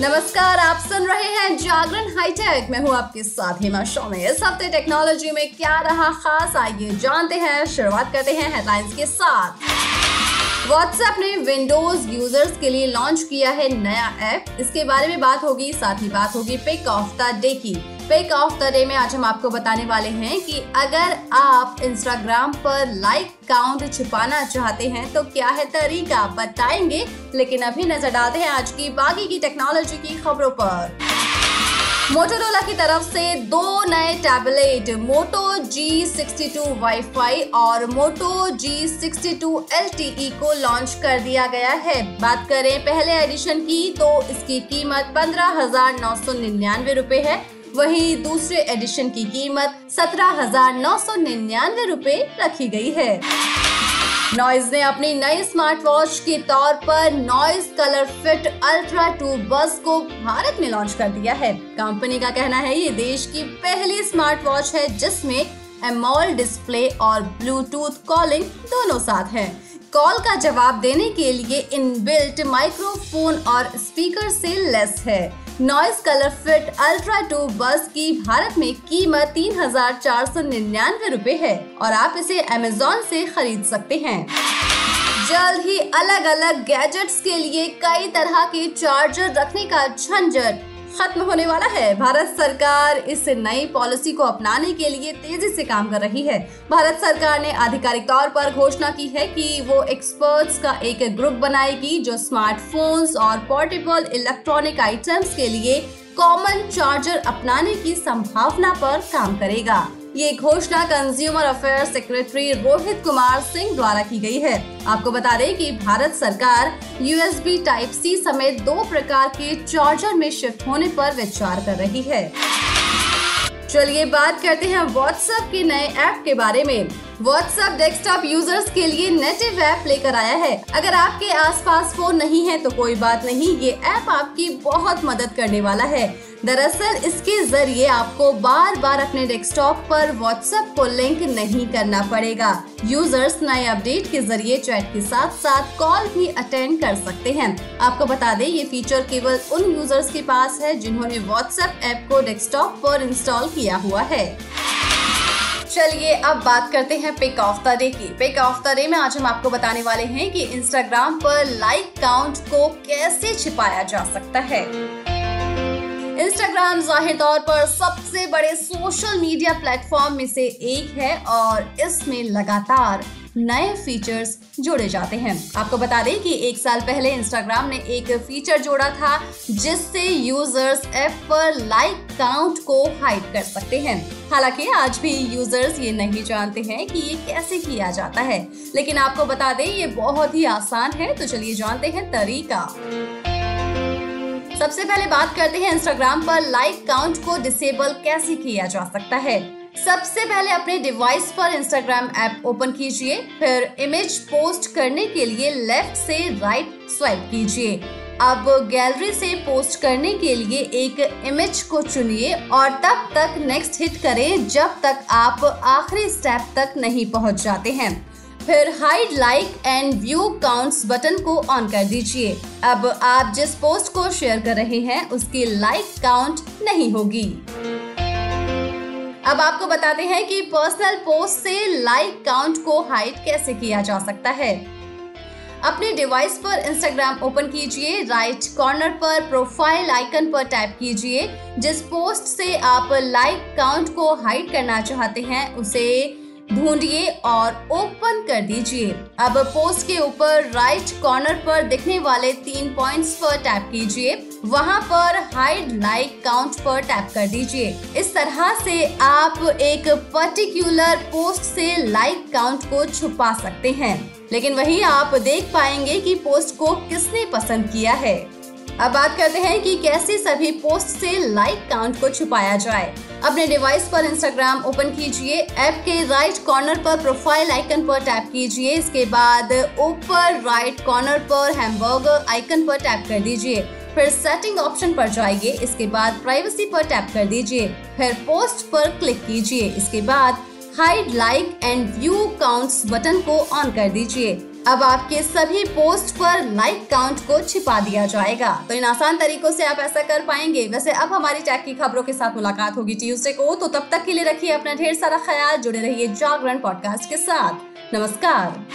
नमस्कार, आप सुन रहे हैं जागरण हाईटेक। मैं हूँ आपके साथ हिमा शोमे इस हफ़्ते टेक्नोलॉजी में क्या रहा खास, आइए जानते हैं। शुरुआत करते हैं हेडलाइंस के साथ। व्हाट्सएप ने विंडोज़ यूज़र्स के लिए लॉन्च किया है नया ऐप इसके बारे में बात होगी, साथ ही बात होगी पिक ऑफ़ द डे की। पिक ऑफ़ द डे में आज हम आपको बताने वाले हैं कि अगर आप इंस्टाग्राम पर लाइक काउंट छुपाना चाहते हैं तो क्या है तरीका? बताएँगे, लेकिन अभी नज़र डालते हैं आज की बाकी की टेक्नोलॉजी की खबरों पर। मोटोरोला की तरफ़ से दो नए tablet Moto G sixty two WiFi और Moto G sixty two L को लॉन्च कर दिया गया है। बात करें पहले एडिशन की तो इसकी कीमत पंद्रह हज़ार नौ सौ निन्यानवे रूपए है। वहीं दूसरे एडिशन की कीमत सत्रह हज़ार नौ सौ निन्यानवे रूपए रखी गई है नॉइज़ ने अपनी नई स्मार्ट वॉच के तौर पर Noise ColorFit Ultra two Buzz को भारत में लॉन्च कर दिया है कंपनी का कहना है, ये देश की पहली स्मार्ट वॉच है जिसमें एमोल डिस्प्ले और ब्लूटूथ कॉलिंग दोनों साथ हैं। कॉल का जवाब देने के लिए इनबिल्ट माइक्रोफोन और स्पीकर से लेस है। Noise ColorFit Ultra two Buzz की भारत में कीमत तीन हज़ार चार सौ निन्यानवे रूपए है और आप इसे अमेजोन से खरीद सकते हैं। जल्द ही अलग अलग गैजेट्स के लिए कई तरह के चार्जर रखने का झंझट। खत्म होने वाला है। भारत सरकार इस नई पॉलिसी को अपनाने के लिए तेज़ी से काम कर रही है। भारत सरकार ने आधिकारिक तौर पर घोषणा की है कि वो एक्सपर्ट्स का एक ग्रुप बनाएगी जो स्मार्टफोन्स और पोर्टेबल इलेक्ट्रॉनिक आइटम्स के लिए कॉमन चार्जर अपनाने की संभावना पर काम करेगा। ये घोषणा consumer affair secretary Rohit Kumar Singh द्वारा की गई है। आपको बता दें कि भारत सरकार यूएसबी टाइप सी समेत दो प्रकार के चार्जर में शिफ्ट होने पर विचार कर रही है। चलिए बात करते हैं व्हाट्सएप के नए ऐप के बारे में। व्हाट्सएप डेस्कटॉप यूज़र्स के लिए नेटिव ऐप लेकर आया है। अगर आपके आसपास फ़ोन नहीं है तो कोई बात नहीं, ये ऐप आपकी बहुत मदद करने वाला है। दरअसल, इसके ज़रिए आपको बार बार अपने डेस्कटॉप पर व्हाट्सएप को लिंक नहीं करना पड़ेगा। यूज़र्स नए अपडेट के ज़रिए चैट के साथ साथ कॉल भी अटेंड कर सकते हैं। आपको बता दें, ये फीचर केवल उन यूज़र्स के पास है, जिन्होंने व्हाट्सएप ऐप को डेस्कटॉप पर इंस्टॉल किया हुआ है। चलिए अब बात करते हैं पिक ऑफ़ द डे की। पिक ऑफ़ द डे में आज हम आपको बताने वाले हैं कि इंस्टाग्राम पर लाइक काउंट को कैसे छिपाया जा सकता है। इंस्टाग्राम ज़ाहिर तौर पर सबसे बड़े सोशल मीडिया प्लेटफॉर्म में से एक है और इसमें लगातार नए फीचर्स जोड़े जाते हैं। आपको बता दें कि एक साल पहले इंस्टाग्राम ने एक फीचर जोड़ा था, जिससे यूज़र्स ऐप पर लाइक काउंट को हाइड कर सकते हैं। हालाँकि आज भी यूज़र्स ये नहीं जानते हैं कि ये कैसे किया जाता है। लेकिन आपको बता दें, ये बहुत ही आसान है तो चलिए जानते हैं तरीका। सबसे पहले बात करते हैं इंस्टाग्राम पर लाइक काउंट को डिसेबल कैसे किया जा सकता है। सबसे पहले अपने डिवाइस पर इंस्टाग्राम ऐप ओपन कीजिए, फिर इमेज पोस्ट करने के लिए लेफ़्ट से राइट स्वाइप कीजिए। अब गैलरी से पोस्ट करने के लिए एक इमेज को चुनिए और तब तक नेक्स्ट हिट करें जब तक आप आखिरी स्टेप तक नहीं पहुँच जाते हैं। फिर hide like and view counts button को ऑन कर दीजिए। अब आप जिस पोस्ट को शेयर कर रहे हैं, उसकी लाइक काउंट नहीं होगी। अब आपको बताते हैं कि पर्सनल पोस्ट से लाइक काउंट को हाइड कैसे किया जा सकता है। अपने डिवाइस पर इंस्टाग्राम ओपन कीजिए राइट कॉर्नर पर प्रोफ़ाइल आइकन पर टैप कीजिए, जिस पोस्ट से आप लाइक काउंट को हाइड करना चाहते हैं, उसे ढूंढिए और ओपन कर दीजिए। अब पोस्ट के ऊपर राइट कॉर्नर पर दिखने वाले तीन पॉइंट्स पर टैप कीजिए। वहाँ पर हाइड लाइक काउंट पर टैप कर दीजिए। इस तरह से आप एक पर्टिकुलर पोस्ट से लाइक काउंट को छुपा सकते हैं। लेकिन वही आप देख पाएँगे कि पोस्ट को किसने पसंद किया है। अब बात करते हैं कि कैसे सभी पोस्ट से लाइक काउंट को छुपाया जाए। अपने डिवाइस पर इंस्टाग्राम ओपन कीजिए ऐप के राइट कॉर्नर पर प्रोफ़ाइल आइकन पर टैप कीजिए, इसके बाद ऊपर राइट कॉर्नर पर हैमबर्गर आइकन पर टैप कर दीजिए। फिर सेटिंग ऑप्शन पर जाइए, इसके बाद प्राइवेसी पर टैप कर दीजिए। फिर पोस्ट पर क्लिक कीजिए, इसके बाद hide like and view counts button को ऑन कर दीजिए। अब आपके सभी पोस्ट पर लाइक काउंट को छिपा दिया जाएगा। तो इन आसान तरीकों से आप ऐसा कर पाएँगे। वैसे अब हमारी टैग की खबरों के साथ मुलाकात होगी ट्यूजडे को। तो तब तक के लिए रखिए अपना ढेर सारा ख्याल। जुड़े रहिए जागरण पॉडकास्ट के साथ। नमस्कार।